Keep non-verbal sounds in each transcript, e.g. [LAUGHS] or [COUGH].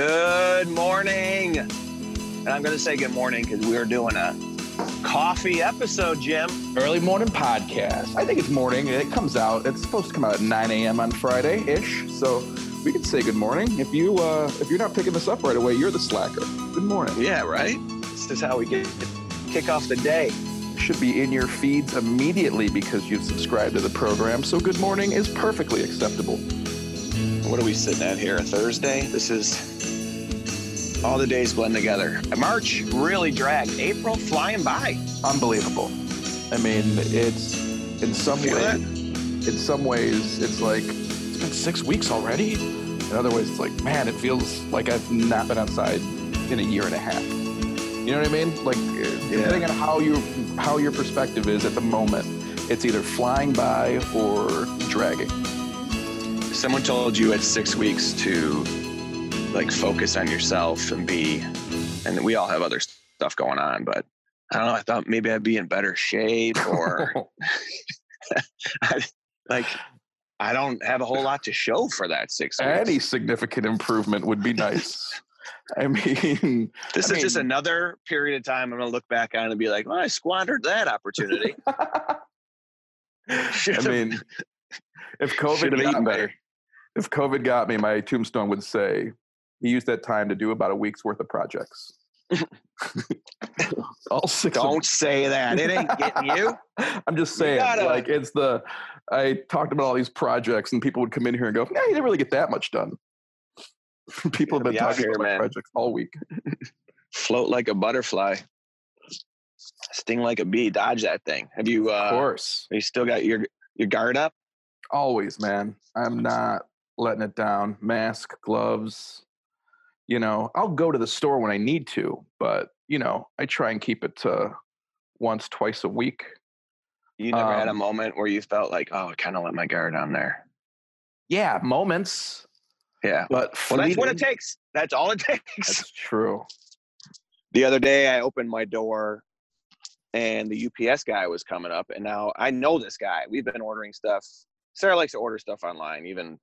Good morning. And I'm going to say good morning because we're doing a coffee episode, Jim. Early morning podcast. I think it's morning. It comes out. It's supposed to come out at 9 a.m. on Friday ish. So we can say good morning. If you uh, if you're not picking this up right away, you're the slacker. Good morning. Yeah, right? This is how we get kick off the day. Should be in your feeds immediately because you've subscribed to the program. So good morning is perfectly acceptable. What are we sitting at here? A Thursday? This is all the days blend together. March really dragged. April flying by. Unbelievable. I mean, it's in some Feel ways. In some ways, it's like it's been six weeks already. In other ways, it's like man, it feels like I've not been outside in a year and a half. You know what I mean? Like depending on how you how your perspective is at the moment, it's either flying by or dragging. Someone told you had six weeks to like focus on yourself and be, and we all have other stuff going on, but I don't know. I thought maybe I'd be in better shape or [LAUGHS] [LAUGHS] I, like I don't have a whole lot to show for that six weeks. Any significant improvement would be nice. [LAUGHS] I mean, this I is just another period of time I'm going to look back on and be like, well, I squandered that opportunity. I mean, if COVID got eaten me, better. if COVID got me, my tombstone would say he used that time to do about a week's worth of projects. [LAUGHS] All six. Don't say that. It ain't getting you. [LAUGHS] I'm just saying, gotta- like it's the. I talked about all these projects, and people would come in here and go, "Yeah, you didn't really get that much done." [LAUGHS] people have been be talking here, about my man. projects all week. Float like a butterfly. Sting like a bee. Dodge that thing. Have you? of Uh, course, you still got your your guard up? always, man. I'm not letting it down. Mask, gloves. You know, I'll go to the store when I need to, but you know, I try and keep it to once, twice a week. You never had a Um, moment where you felt like, oh, I kind of let my guard down there. Yeah, moments, Yeah. but Well, that's what it takes. That's all it [LAUGHS] takes. That's true. the other day I opened my door and the UPS guy was coming up and now I know this guy. We've been ordering stuff. Sarah likes to order stuff online even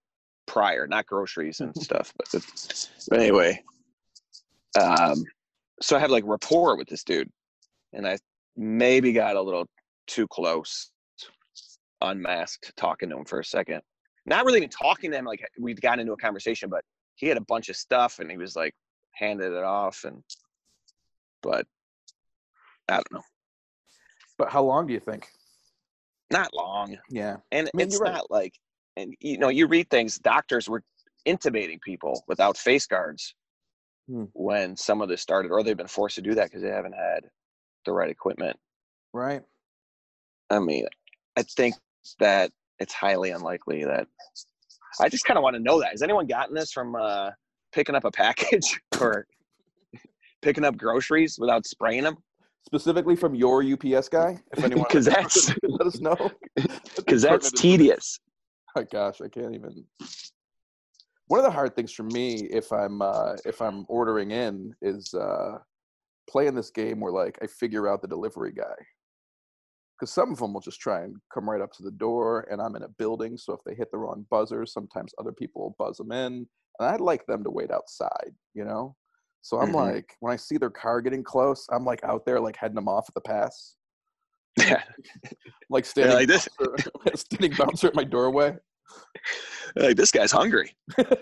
prior, not groceries and [LAUGHS] stuff. But, but anyway, um, so I have like rapport with this dude and I maybe got a little too close unmasked talking to him for a second. Not really even talking to him like we'd got into a conversation, but he had a bunch of stuff and he was like handed it off and but I don't know. But how long do you think? Not long. Yeah. And I mean, it's right. not like and you know, you read things, doctors were intubating people without face guards Hmm. when some of this started, or they've been forced to do that because they haven't had the right equipment. Right. I mean, I think that it's highly unlikely that I just kind of want to know that. Has anyone gotten this from uh, picking up a package [LAUGHS] or picking up groceries without spraying them? Specifically from your UPS guy, if anyone [LAUGHS] [LAUGHS] 'Cause that's- let us know. Because that's tedious. Oh gosh, I can't even. One of the hard things for me, if I'm uh, if I'm ordering in, is uh, playing this game where like I figure out the delivery guy. Because some of them will just try and come right up to the door, and I'm in a building, so if they hit the wrong buzzer, sometimes other people will buzz them in, and I'd like them to wait outside, you know. So I'm Mhm. like, when I see their car getting close, I'm like out there, like heading them off at the pass, Yeah. [LAUGHS] like standing, like this. bouncer, [LAUGHS] standing bouncer at my doorway. Like this guy's hungry.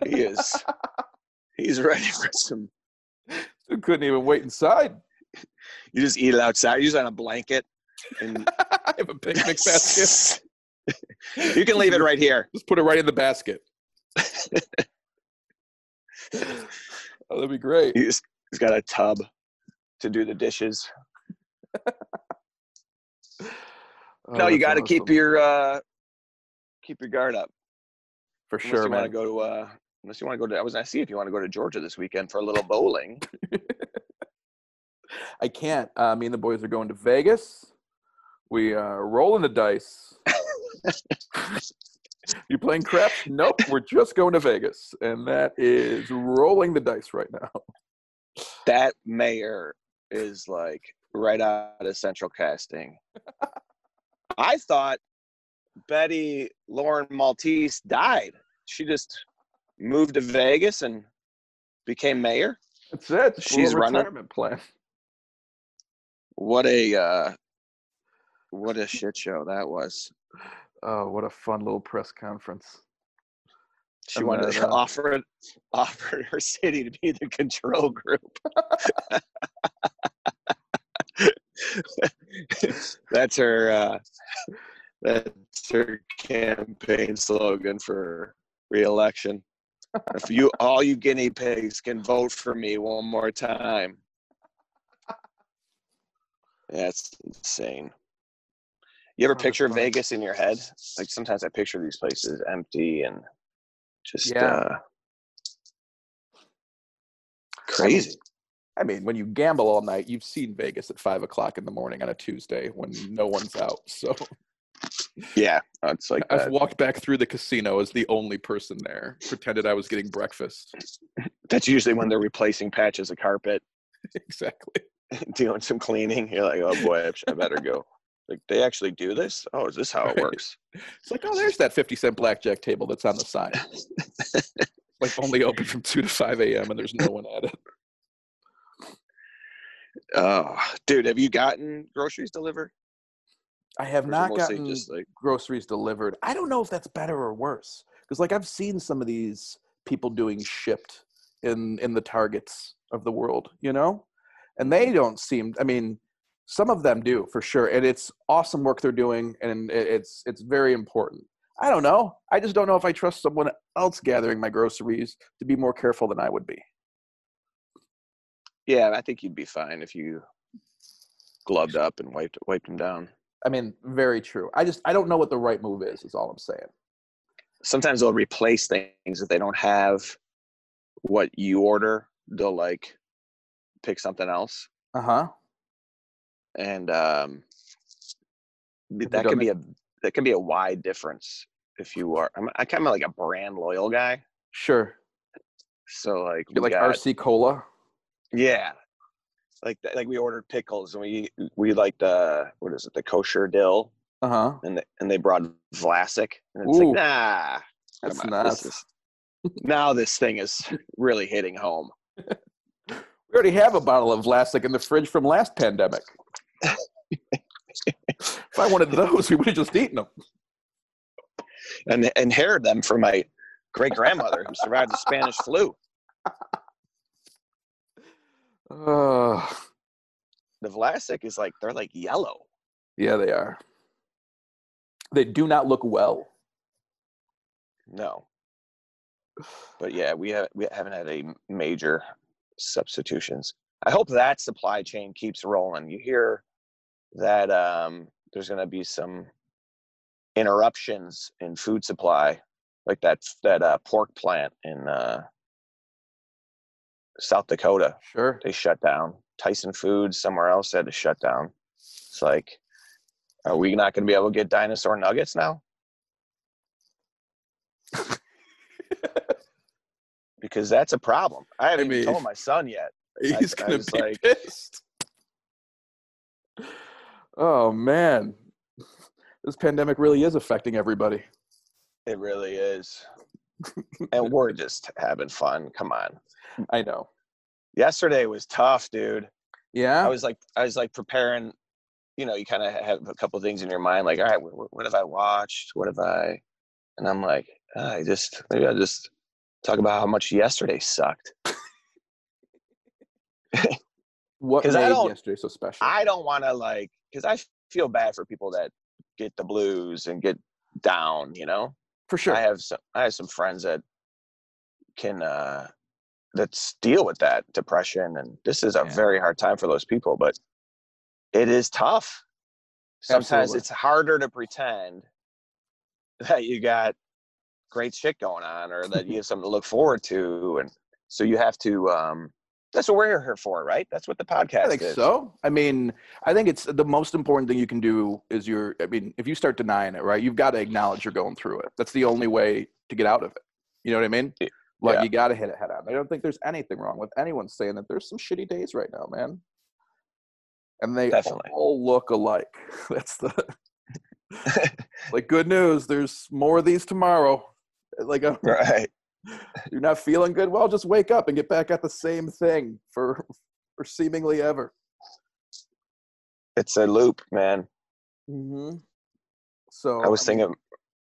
He is. [LAUGHS] He's ready for some. Couldn't even wait inside. You just eat it outside. You use it on a blanket. And [LAUGHS] I have a picnic [LAUGHS] basket. you can leave it right here. Just put it right in the basket. oh, that'd be great. He's, he's got a tub to do the dishes. Oh, no, you got to keep your uh, keep your guard up. for Unless sure, you want to go to uh, unless you want to go to. I was gonna see if you want to go to Georgia this weekend for a little bowling. [LAUGHS] I can't. Uh, me and the boys are going to Vegas. We are rolling the dice. [LAUGHS] you playing crap? Nope. We're just going to Vegas, and that is rolling the dice right now. that mayor is like right out of Central Casting. [LAUGHS] I thought Betty Lauren Maltese died. She just moved to Vegas and became mayor. That's it. She's running? retirement plan. What a uh, what a shit show that was. Oh, what a fun little press conference. She And wanted then, to uh, offer [LAUGHS] offer her city to be the control group. [LAUGHS] that's her. Uh, that's her campaign slogan for reelection. If you all you guinea pigs can vote for me one more time, that's insane. You ever Oh, picture. Vegas in your head? Like sometimes I picture these places empty and just Yeah. uh, crazy. I mean, when you gamble all night, you've seen Vegas at five o'clock in the morning on a Tuesday when no one's out. [LAUGHS] So Yeah, it's like I've that. walked back through the casino as the only person there, pretended I was getting breakfast. that's usually when they're replacing patches of carpet, [LAUGHS] exactly. [LAUGHS] doing some cleaning. You're like, oh boy, I better go. Like they actually do this? Oh, is this how it works? It's like, oh, there's that 50 cent blackjack table that's on the side. [LAUGHS] like only open from 2 to 5 a.m. and there's no one at it. Oh, dude, have you gotten groceries delivered? I have Or is it not gotten just like groceries delivered. I don't know if that's better or worse because like I've seen some of these people doing shipped in in the targets of the world, you know? And they mm-hmm. don't seem I mean some of them do for sure and it's awesome work they're doing and it's it's very important. I don't know. I just don't know if I trust someone else gathering my groceries to be more careful than I would be. yeah, I think you'd be fine if you gloved up and wiped wiped them down. I mean, very true. I just I don't know what the right move is. Is all I'm saying. Sometimes they'll replace things if they don't have what you order. They'll like pick something else, Uh huh. and um, that can be a that can be a wide difference if you are. I'm, I kind of like a brand loyal guy, Sure. so like like got- RC Cola. Yeah. Like like we ordered pickles and we we like the what is it the kosher dill Uh huh. and they, and they brought Vlasic and it's Ooh. like nah That's on, this is- now this thing is really hitting home. [LAUGHS] We already have a bottle of Vlasic in the fridge from last pandemic. [LAUGHS] if I wanted those, we would have just eaten them. and inherited them from my great grandmother who survived the Spanish flu. [LAUGHS] Uh, The Vlasic is like they're like yellow. yeah, they are. They do not look well. No. But yeah, we have we haven't had any major substitutions. I hope that supply chain keeps rolling. You hear that um, there's going to be some interruptions in food supply, like that that uh, pork plant in uh, South Dakota. Sure. They shut down. Tyson Foods somewhere else had to shut down. It's like, are we not going to be able to get dinosaur nuggets now? [LAUGHS] because that's a problem. I haven't even mean- told my son yet. He's I gonna be like- pissed. Oh man, this pandemic really is affecting everybody. It really is. And [LAUGHS] we're just having fun. Come on. I know. Yesterday was tough, dude. Yeah. I was like, I was like preparing. You know, you kind of have a couple things in your mind, like, all right, what, what have I watched? What have I? And I'm like, ah, I just maybe I'll just talk about how much yesterday sucked. [LAUGHS] what 'cause I made don't- yesterday so special? I don't want to like, because I feel bad for people that get the blues and get down. You know, For sure. I have some I have some friends that can uh that deal with that depression and this is a Yeah. very hard time for those people, but it is tough. Sometimes Absolutely. it's harder to pretend that you got great shit going on or that you have something to look forward to and so you have to um that's what we're here for, right? That's what the podcast I think is. so. I mean, I think it's the most important thing you can do is you're, I mean, if you start denying it, right, you've got to acknowledge you're going through it. That's the only way to get out of it. You know what I mean? Like yeah. you got to hit it head on. I don't think there's anything wrong with anyone saying that there's some shitty days right now, man. And they Definitely. all look alike. [LAUGHS] That's the [LAUGHS] like good news. There's more of these tomorrow. Like a, Right. [LAUGHS] You're not feeling good? Well, just wake up and get back at the same thing for for seemingly ever. It's a loop, man. Mm-hmm. So I was mean, thinking,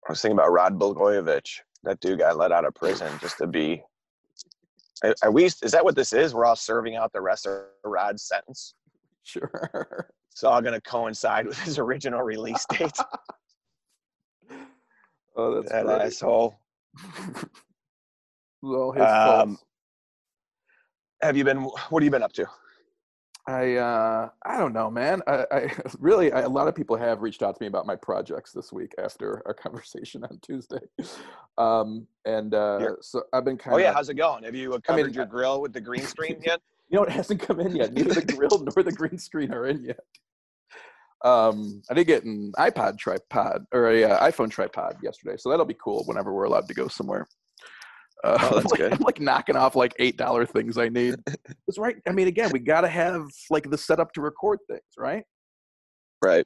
I was thinking about Rod Blagojevich. That dude got let out of prison just to be. Are- Are we? Is that what this is? We're all serving out the rest of Rod's sentence. sure. [LAUGHS] It's all going to coincide with his original release date. [LAUGHS] oh, that's that great. asshole. Well, his Um. Have you been? What have you been up to? I uh, I don't know, man. I, I [LAUGHS] really I, a lot of people have reached out to me about my projects this week after our [LAUGHS] conversation on Tuesday, um, and uh, so I've been kind Oh yeah, how's it going? Have you uh, I mean, covered your grill with the green [LAUGHS] screen yet? You know, it hasn't come in yet. Neither the grill nor the green screen are in yet. Um, I did get an iPod tripod or a uh, iPhone tripod yesterday, so that'll be cool whenever we're allowed to go somewhere. Uh, Oh, [LAUGHS] that's I'm like, good. I'm like knocking off like eight dollar things I need. It's right. I mean, again, we got to have like the setup to record things, right? Right.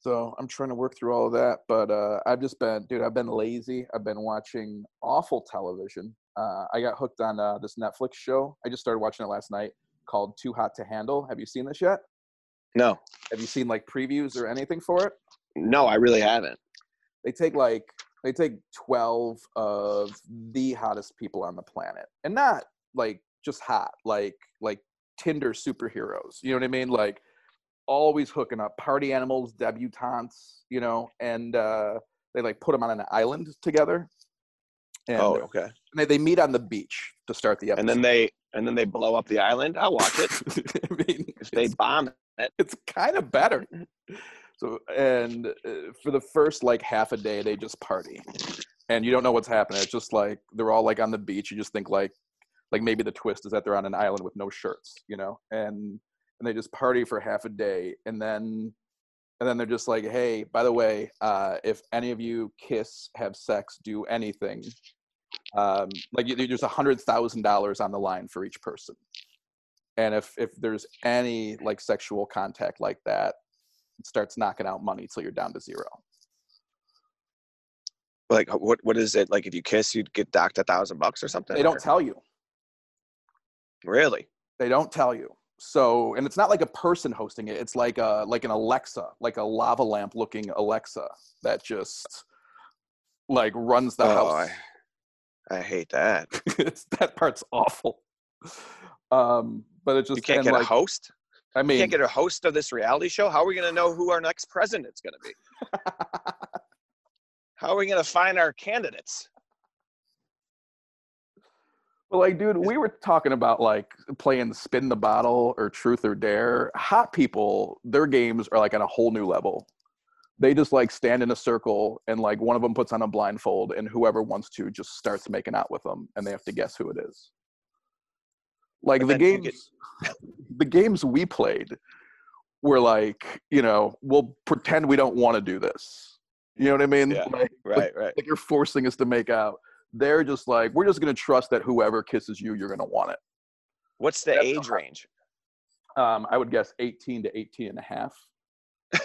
So I'm trying to work through all of that, but uh, I've just been, dude. I've been lazy. I've been watching awful television. Uh, I got hooked on uh, this Netflix show. I just started watching it last night called Too Hot to Handle. Have you seen this yet? No, Have you seen like previews or anything for it? no, I really haven't. They take like they take 12 of the hottest people on the planet, and not like just hot, like like Tinder superheroes. You know what I mean? Like always hooking up party animals, debutantes, you know, and uh, they like put them on an island together. And oh, okay. they, they meet on the beach to start the episode. And then they and then they blow up the island. I'll watch it [LAUGHS] I mean, if they bomb it. it's kind of better. [LAUGHS] So, and uh, for the first like half a day, they just party, and you don't know what's happening. It's just like they're all like on the beach. You just think like, like maybe the twist is that they're on an island with no shirts, you know, and and they just party for half a day, and then and then they're just like, hey, by the way, uh, if any of you kiss, have sex, do anything, um, like there's a hundred thousand dollars on the line for each person, and if if there's any like sexual contact like that, starts knocking out money till you're down to zero. Like what? What is it? Like if you kiss, you'd get docked a thousand bucks or something. They don't or- tell you. really. They don't tell you. So, and it's not like a person hosting it. It's like a like an Alexa, like a lava lamp looking Alexa that just like runs the Oh, house. I hate that. [LAUGHS] it's that part's awful. Um, but it just You can't get like, a host. I You mean, can't get a host of this reality show. How are we going to know who our next president's going to be? [LAUGHS] How are we going to find our candidates? Well, like, dude, we were talking about like playing spin the bottle or truth or dare. Hot people, their games are like on a whole new level. They just like stand in a circle and like one of them puts on a blindfold and whoever wants to just starts making out with them and they have to guess who it is. Like But the games, get- [LAUGHS] the games we played were like, you know, we'll pretend we don't want to do this. You know what I mean? Yeah. Like, Right, right. like you're forcing us to make out. They're just like, we're just gonna trust that whoever kisses you, you're gonna want it. What's the That's age range? Um, I would guess 18 to 18 and a half. [LAUGHS]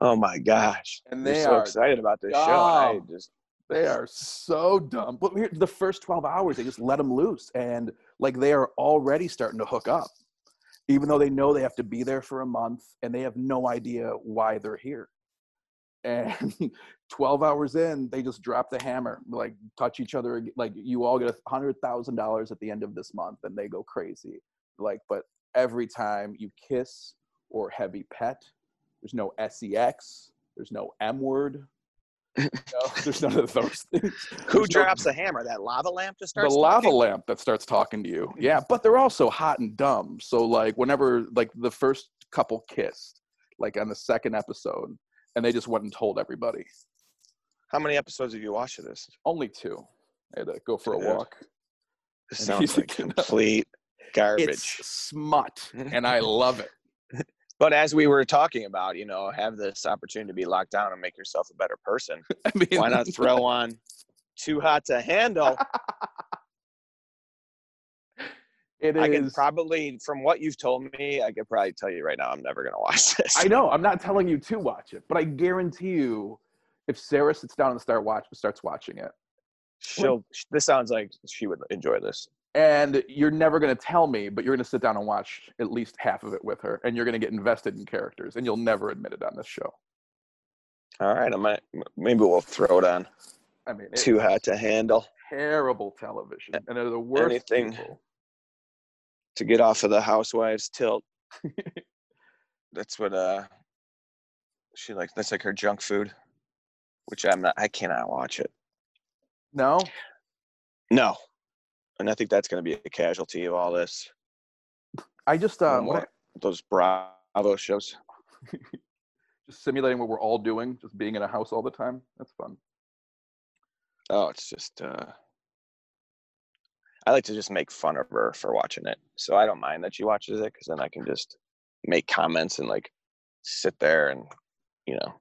Oh my gosh! And they so are excited about this show. I just They are so dumb. But here, the first 12 hours, they just let them loose. And like they are already starting to hook up, even though they know they have to be there for a month and they have no idea why they're here. [LAUGHS] And 12 hours in, they just drop the hammer, like touch each other. Like you all get a $100,000 at the end of this month and they go crazy. Like, but every time you kiss or heavy pet, there's no sex, there's no M word. No, [LAUGHS] there's none of those [LAUGHS] things. who There's no- drops the hammer? That lava lamp just the starts. lava lamp that starts talking to you. Yeah, but they're also hot and dumb. So like whenever like the first couple kissed, like on the second episode, and they just went and told everybody. How many episodes have you watched of this? Only two. I had to go for a walk. This [LAUGHS] sounds like like, you know, complete garbage. It's smut, and I love it. But as we were talking about, you know, have this opportunity to be locked down and make yourself a better person. [LAUGHS] I mean, Why not [LAUGHS] throw on Too Hot to Handle? [LAUGHS] It I can probably, from what you've told me, I could probably tell you right now, I'm never gonna watch this. I know. I'm not telling you to watch it, but I guarantee you, If Sarah sits down and start watch starts watching it, She'll. This sounds like she would enjoy this. And you're never going to tell me, but you're going to sit down and watch at least half of it with her, and you're going to get invested in characters, and you'll never admit it on this show. All right, I might. Maybe we'll throw it on. I mean, Too hot to handle terrible television, and they're the worst Anything. people. to get off of the housewives tilt. [LAUGHS] that's what uh she likes. That's like her junk food, which I'm not. I cannot watch it. No, No, and I think that's going to be a casualty of all this. I just uh, more I- those Bravo shows. [LAUGHS] just simulating what we're all doing, just being in a house all the time. That's fun. Oh, it's just. uh I like to just make fun of her for watching it, so I don't mind that she watches it because then I can just make comments and like sit there and you know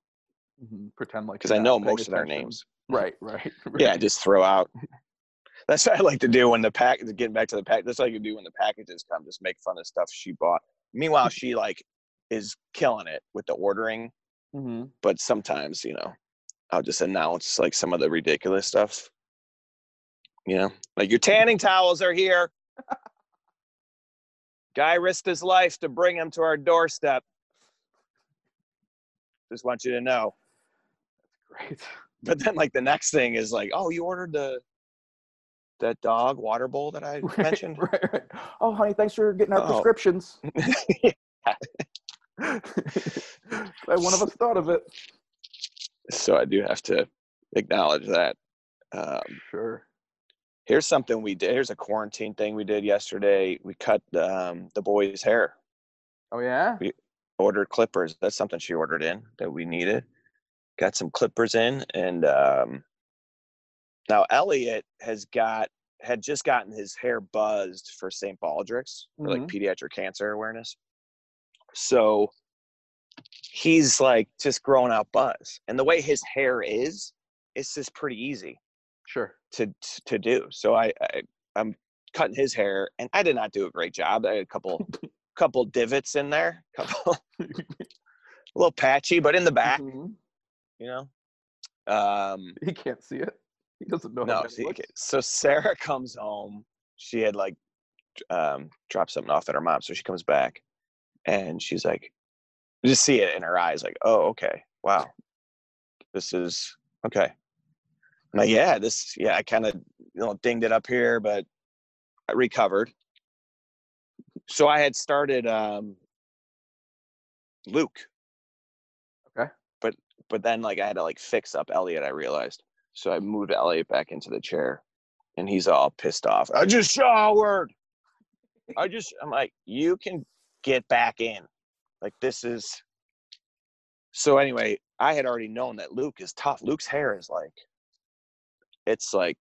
hmm Pretend like because I know most of their names. Right, [LAUGHS] right. yeah right. just throw out [LAUGHS] that's what i like to do when the pack getting back to the pack that's what i can do when the packages come just make fun of stuff she bought. Meanwhile [LAUGHS] she like is killing it with the ordering. Mhm. but sometimes you know i'll just announce like some of the ridiculous stuff. You know like your tanning towels are here. Guy risked his life to bring them to our doorstep. Just want you to know. That's Great. but then like the next thing is like oh you ordered the that dog water bowl that i [LAUGHS] Right, mentioned Right, right. Oh, honey, thanks for getting our Oh. prescriptions. [LAUGHS] [LAUGHS] One of us thought of it. so i do have to acknowledge that um, Sure. here's something we did here's a quarantine thing we did yesterday we cut um, the boy's hair Oh yeah. We ordered clippers that's something she ordered in that we needed got some clippers in and um, now elliot has got had just gotten his hair buzzed for st baldrick's for like pediatric cancer awareness so he's like just growing out buzz and the way his hair is it's just pretty easy Sure. to to do. So I, I I'm cutting his hair, and I did not do a great job. I had a couple [LAUGHS] couple divots in there, [LAUGHS] couple a [LAUGHS] little patchy, but in the back, Mhm. you know. Um, He can't see it. He doesn't know. how no, see, so Sarah comes home. She had like um, dropped something off at her mom, so she comes back, and she's like, you just see it in her eyes, like, oh, okay, wow, this is okay. I'm like, yeah, this, yeah, I kind of, you know, dinged it up here, but I recovered. So I had started um, Luke. Okay. But but then like I had to like fix up Elliot. I realized, so I moved Elliot back into the chair, and he's all pissed off. I just showered. I just, I'm like, you can get back in. Like this is. So anyway, I had already known that Luke is tough. Luke's hair is like, it's like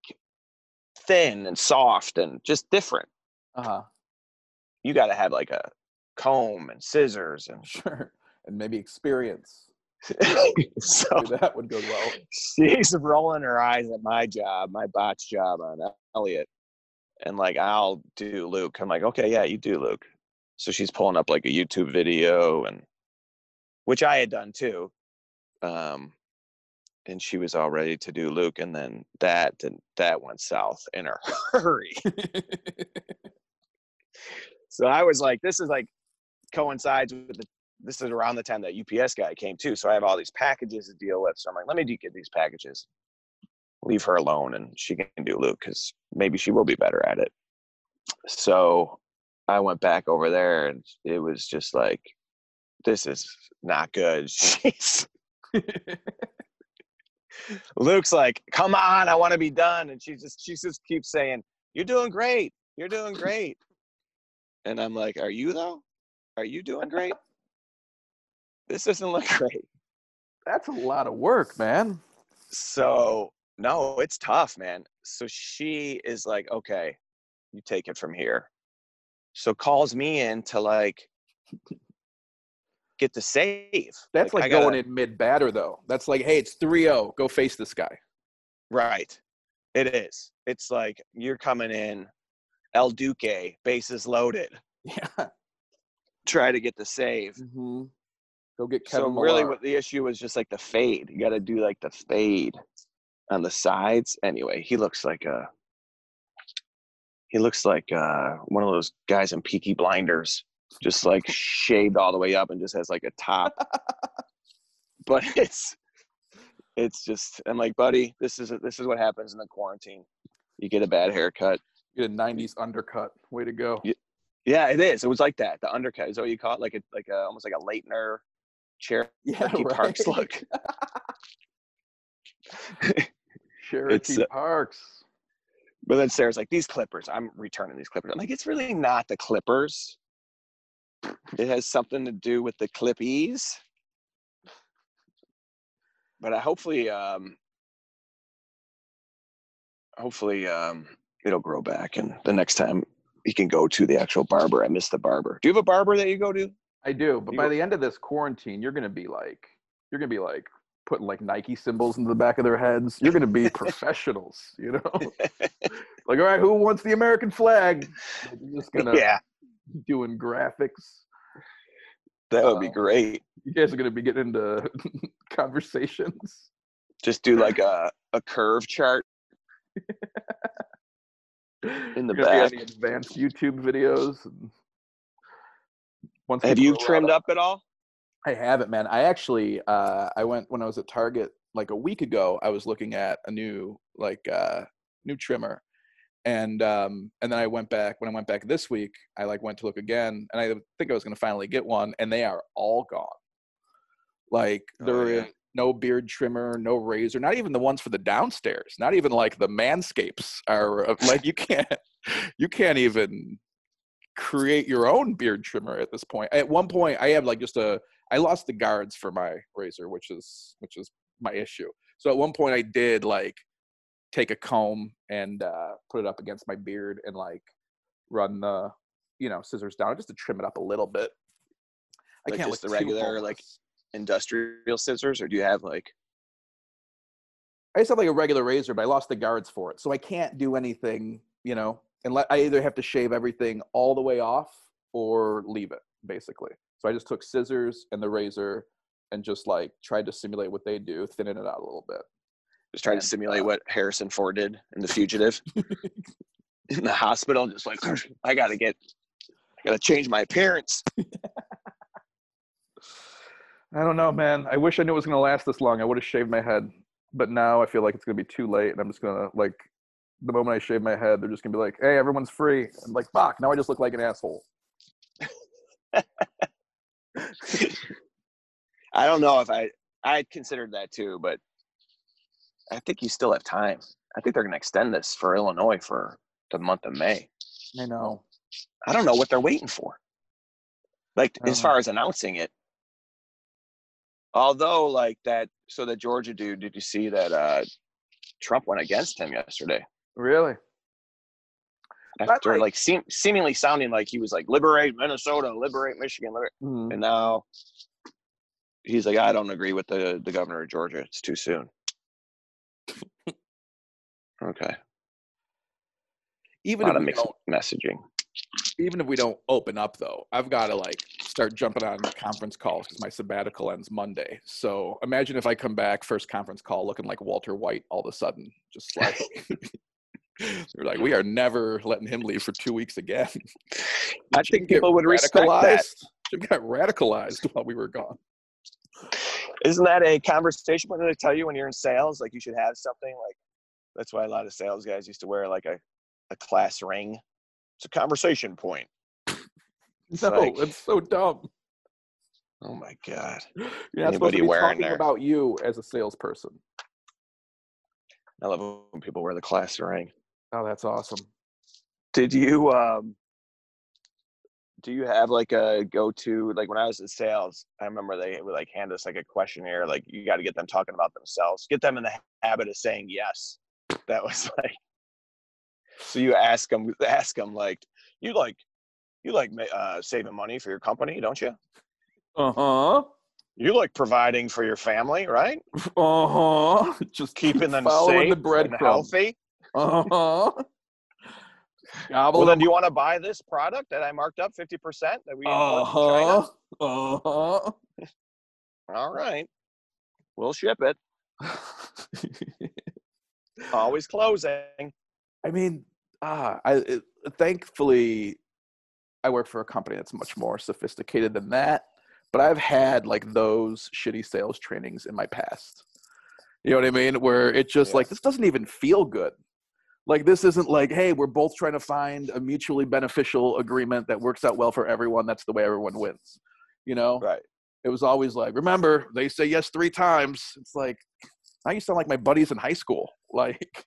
thin and soft and just different. Uh huh. You got to have like a comb and scissors and Sure. And maybe experience. [LAUGHS] so that would go well. she's rolling her eyes at my job, my botch job on Elliot. And like, I'll do Luke. I'm like, okay, yeah, you do Luke. So she's pulling up like a YouTube video and which I had done too. Um, and she was all ready to do Luke. And then that, and that went south in a [LAUGHS] hurry. [LAUGHS] So I was like, this is like coincides with the this is around the time that UPS guy came too. So I have all these packages to deal with. So I'm like, let me get these packages. Leave her alone and she can do Luke because maybe she will be better at it. So I went back over there and it was just like, this is not good. [LAUGHS] She's Luke's like, come on, I want to be done. And she just she just keeps saying, You're doing great. You're doing great. And I'm like, Are you though? Are you doing great? This doesn't look [LAUGHS] great. That's a lot of work, man. So no, it's tough, man. So she is like, Okay, you take it from here. So calls me in to like get the save. That's like, I going gotta- in mid batter though. That's like, hey, it's 3-0. Go face this guy. Right. It is. It's like you're coming in, El Duque, bases loaded. [LAUGHS] Yeah. Try to get the save. Mm-hmm. Go get Kevin. so really, what the issue was just like the fade. You got to do like the fade on the sides. Anyway, he looks like a. He looks like uh, one of those guys in Peaky Blinders, just like shaved all the way up and just has like a top. [LAUGHS] but it's, it's just. I'm like, buddy, this is this is what happens in the quarantine. You get a bad haircut. You get a '90s undercut. Way to go. Yeah. Yeah, it is. It was like that. The undercut is what you call it, like a like a almost like a Laettner chair [LAUGHS] Yeah, Cherokee Parks look. [LAUGHS] Cherokee uh, Parks. But then Sarah's like, these clippers, I'm returning these clippers. I'm like, it's really not the clippers. It has something to do with the clippies. But I hopefully um hopefully um it'll grow back and the next time he can go to the actual barber. I miss the barber. Do you have a barber that you go to? I do, but You by go- the end of this quarantine, you're gonna be like, you're gonna be like putting like Nike symbols into the back of their heads. You're gonna be [LAUGHS] professionals, you know. [LAUGHS] like, all right, who wants the American flag? You're just gonna yeah, doing graphics. that would be Uh, great. You guys are gonna be getting into [LAUGHS] conversations. Just do like a, a curve chart. In the back. be advanced YouTube videos. And once Have you trimmed to- up at all? I haven't, man. I actually, uh, I went when I was at Target like a week ago. I was looking at a new, like, uh, new trimmer, and um, and then I went back when I went back this week. I like went to look again, and I think I was gonna finally get one, and they are all gone. Like Oh, there yeah. is no beard trimmer, no razor, not even the ones for the downstairs. Not even like the manscapes are uh, like you can't, [LAUGHS] you can't even create your own beard trimmer at this point. At one point, I have like just a I lost the guards for my razor, which is which is my issue. So at one point, I did like take a comb and uh, put it up against my beard and like run the you know scissors down just to trim it up a little bit. I Like can't just the regular, like- Industrial scissors, or do you have like? I just have like a regular razor, but I lost the guards for it, so I can't do anything. You know, and let, I either have to shave everything all the way off or leave it basically. So I just took scissors and the razor and just like tried to simulate what they do, thinning it out a little bit. Just trying And, to simulate uh, what Harrison Ford did in The Fugitive [LAUGHS] in the hospital. Just like I gotta get, I gotta change my appearance. [LAUGHS] I don't know, man. I wish I knew it was gonna last this long. I would have shaved my head, but now I feel like it's gonna be too late, and I'm just gonna like the moment I shave my head, they're just gonna be like, "Hey, everyone's free." I'm like, "Fuck!" Now I just look like an asshole. [LAUGHS] I don't know if I I considered that too, but I think you still have time. I think they're gonna extend this for Illinois for the month of May. I know. I don't know what they're waiting for. Like as don't far as announcing it. Although like that so the Georgia dude, did you see that uh Trump went against him yesterday? After Really? like- like seem, seemingly sounding like he was like liberate Minnesota, liberate Michigan, liberate, Mhm. and now he's like, I don't agree with the the governor of Georgia. It's too soon. [LAUGHS] okay. Even A if lot of mixed messaging. even if we don't open up, though, I've got to like start jumping on conference calls because my sabbatical ends Monday. So imagine if I come back first conference call looking like Walter White all of a sudden, just like. [LAUGHS] [LAUGHS] They're like, we are never letting him leave for two weeks again. [LAUGHS] I think people would respect that. Jim got radicalized [LAUGHS] while we were gone. Isn't that a conversation point that they tell you when you're in sales? Like you should have something like that's why a lot of sales guys used to wear like a, a class ring. It's a conversation point. No, like- it's so dumb. Oh my god. [GASPS] You're not supposed Anybody to be wearing talking their- about you as a salesperson. I love when people wear the class ring. Oh, that's awesome. Did you um do you have like a go-to like when I was in sales, I remember they would like hand us like a questionnaire, like you got to get them talking about themselves. Get them in the habit of saying yes. That was [LAUGHS] like so you ask them ask them like you like you like uh, saving money for your company, don't you? Uh huh. You like providing for your family, right? [LAUGHS] Uh huh. Just Keeping them following safe the and breadcrumbs. healthy. [LAUGHS] Uh huh. Gobble Well, then, do you want to buy this product that I marked up fifty percent that we import from China? huh. Uh huh. All right. We'll ship it. [LAUGHS] Always closing. I mean, ah, I it, thankfully I work for a company that's much more sophisticated than that. But I've had like those shitty sales trainings in my past. You know what I mean? Where it just like this doesn't even feel good. Like this isn't like, hey, we're both trying to find a mutually beneficial agreement that works out well for everyone. That's the way everyone wins. You know? Right. It was always like, remember, they say yes three times. It's like now you sound like my buddies in high school. [LAUGHS] Like,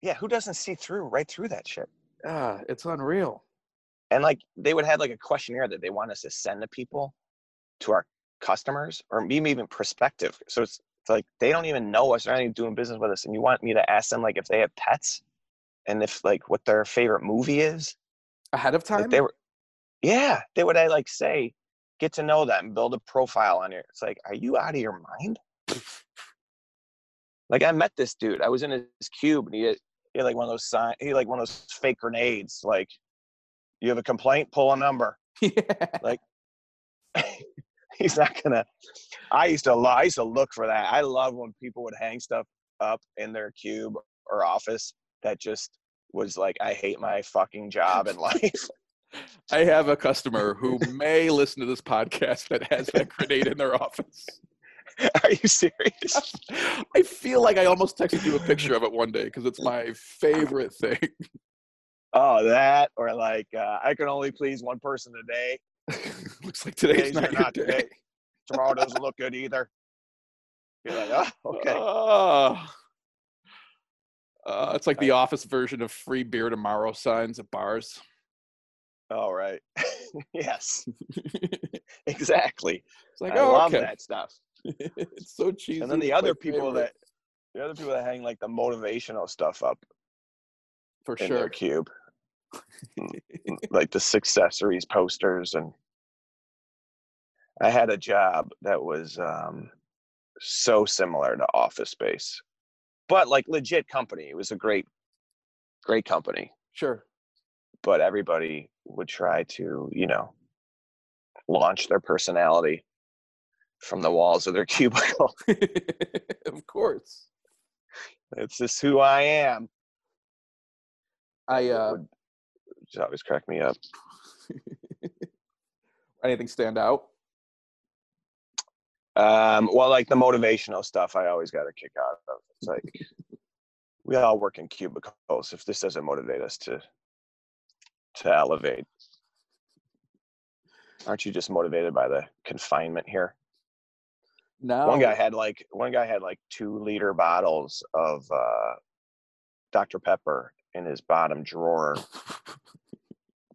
Yeah. Who doesn't see through right through that shit? ah, it's unreal. And like they would have like a questionnaire that they want us to send to people, to our customers, or maybe even prospective. So it's, it's like they don't even know us. They're not even doing business with us, and you want me to ask them like if they have pets, and if like what their favorite movie is. Ahead of time? Like they were, yeah, they would I like say, get to know them, and build a profile on you. It's like, are you out of your mind? like I met this dude. I was in his cube, and he had, he had like one of those sign. He had like one of those fake grenades. Like, you have a complaint, pull a number. [LAUGHS] yeah. [LAUGHS] [LAUGHS] He's not gonna. I used to. I used to look for that. I love when people would hang stuff up in their cube or office that just was like, I hate my fucking job and [LAUGHS] life. I have a customer who may listen to this podcast that has that grenade in their office. [LAUGHS] Are you serious? I feel like I almost texted you a picture of it one day because it's my favorite thing. Oh, that or like uh, I can only please one person a day. Looks like today's Today's not your not day. today. Tomorrow doesn't look good either. You're like, oh, [LAUGHS] okay. Ah. Uh, it's like the office version of free beer tomorrow signs at bars. All right. [LAUGHS] yes, [LAUGHS] exactly. it's like, I oh, love okay. that stuff. it's so cheesy. And then the other people favorite. that the other people that hang like the motivational stuff up for in sure. their cube, like the successories posters, and I had a job that was um, so similar to Office Space, but like legit company. It was a great, great company, Sure. but everybody would try to, you know, launch their personality from the walls of their [LAUGHS] cubicle. [LAUGHS] of course. it's just who I am. I It uh would just always crack me up. [LAUGHS] anything stand out? Um, well, like the motivational stuff, I always got a kick out of. It's like we all work in cubicles. If this doesn't motivate us to to elevate, aren't you just motivated by the confinement here? No. One guy had like one guy had like two liter bottles of uh, Dr Pepper in his bottom drawer,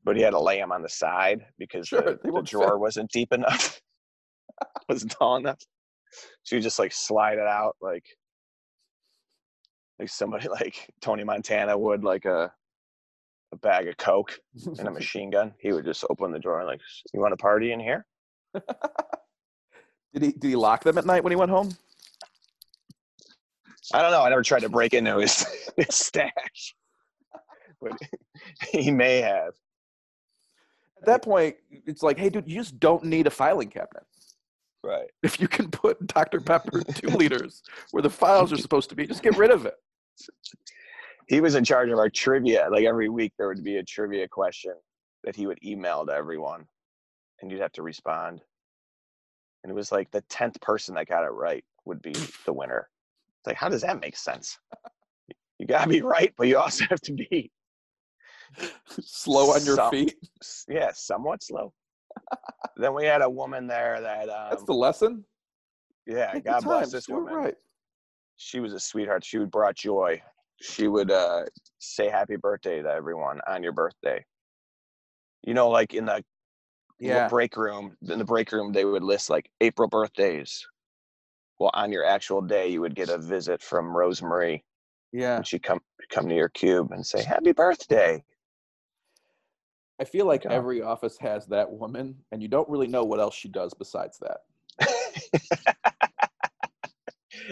but he had to lay them on the side because Sure, the, the drawer fit. wasn't deep enough, wasn't tall enough. So you just like slide it out like like somebody [LAUGHS] like Tony Montana would like a a bag of coke and a [LAUGHS] machine gun. He would just open the drawer and like, "You want a party in here?" [LAUGHS] did he did he lock them at night when he went home? I don't know. I never tried to break into his, his stash, but he may have. At that point, it's like, hey, dude, you just don't need a filing cabinet. Right. [LAUGHS] If you can put Dr. Pepper two [LAUGHS] liters where the files are supposed to be, just get rid of it. He was in charge of our trivia. Like every week, there would be a trivia question that he would email to everyone, and you'd have to respond. And it was like the tenth person that got it right would be the winner. It's like, how does that make sense? You gotta be right, but you also have to be, [LAUGHS] Slow on your Some- feet. yeah, somewhat slow. Then we had a woman there that, That's um, the lesson. yeah, Take God bless this woman. Right. she was a sweetheart. She would brought joy. She would uh, say happy birthday to everyone on your birthday. You know, like in the Yeah. break room, in the break room, they would list like April birthdays. Well, on your actual day, you would get a visit from Rosemary, Yeah. and she'd come come to your cube and say happy birthday. I feel like God. every office has that woman, and you don't really know what else she does besides that.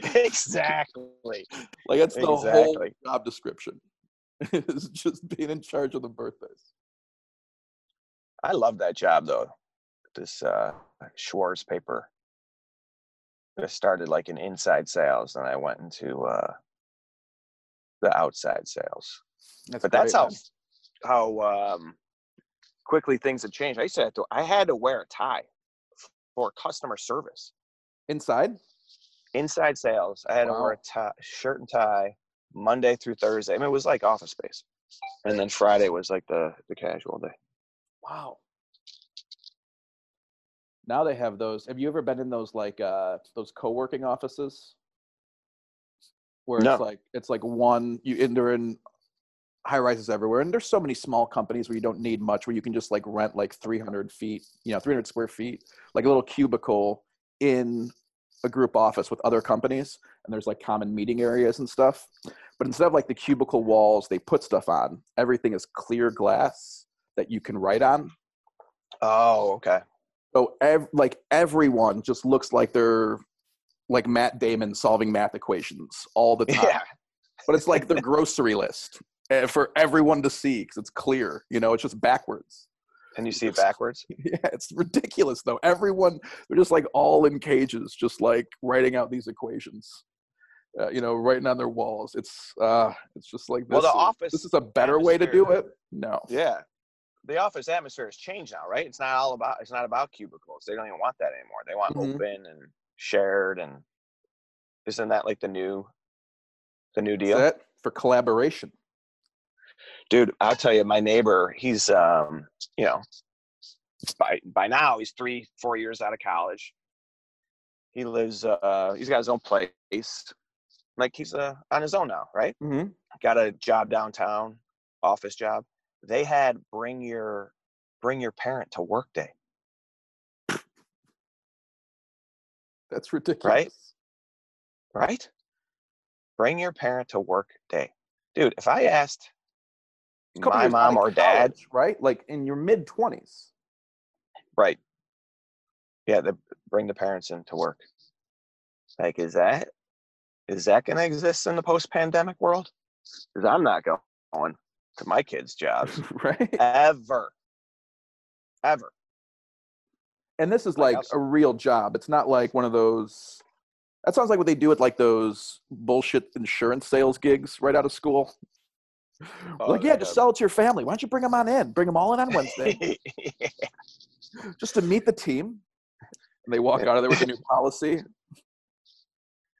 [LAUGHS] exactly. Like that's the whole job description. [LAUGHS] is just being in charge of the birthdays. I love that job though. This uh, Schwarz paper. I started like in inside sales, and I went into uh, the outside sales. That's but that's great, how man. how um, quickly things have changed. I used to have to, I had to wear a tie for customer service. inside. Inside sales, I had to wear a tie, shirt and tie Monday through Thursday. I mean, it was like office space, and then Friday was like the the casual day. Wow. Now they have those. Have you ever been in those like uh those co-working offices? Where No. it's like it's like one you enter in high rises everywhere. And there's so many small companies where you don't need much where you can just like rent like 300 feet, you know, 300 square feet, like a little cubicle in a group office with other companies and there's like common meeting areas and stuff. But instead of like the cubicle walls they put stuff on, everything is clear glass that you can write on. Oh, okay. So ev- like everyone just looks like they're like Matt Damon solving math equations all the [LAUGHS] time. Yeah, But it's like their grocery list for everyone to see because it's clear. You know, it's just backwards. and you see it backwards. [LAUGHS] Yeah, it's ridiculous though. Everyone they're just like all in cages, just like writing out these equations. Uh, you know, writing on their walls. It's uh, it's just like this. Well, the is- office This is a better way to do it. No. Yeah, the office atmosphere has changed now, right? It's not all about it's not about cubicles. They don't even want that anymore. They want Mhm. open and shared, and isn't that like the new the new deal? For collaboration. Dude i'll tell you my neighbor he's um you know by by now he's three four years out of college. He lives uh he's got his own place. Like he's uh on his own now right? Mm-hmm. got a job downtown office job. They had bring your bring your parent to work day. That's ridiculous. right Right? bring your parent to work day. Dude if i asked my mom or dad right? Like in your mid twenties. Right. Yeah, the bring the parents in to work. Like, is that is that going to exist in the post-pandemic world? Because I'm not going to my kids' jobs [LAUGHS] right? ever, ever. And this is Like like a real job. It's not like one of those. That sounds like what they do at like those bullshit insurance sales gigs right out of school. Oh, like, yeah, just sell it to your family. Why don't you bring them on in? Bring them all in on Wednesday [LAUGHS] just to meet the team. And they walk out of there with a new policy.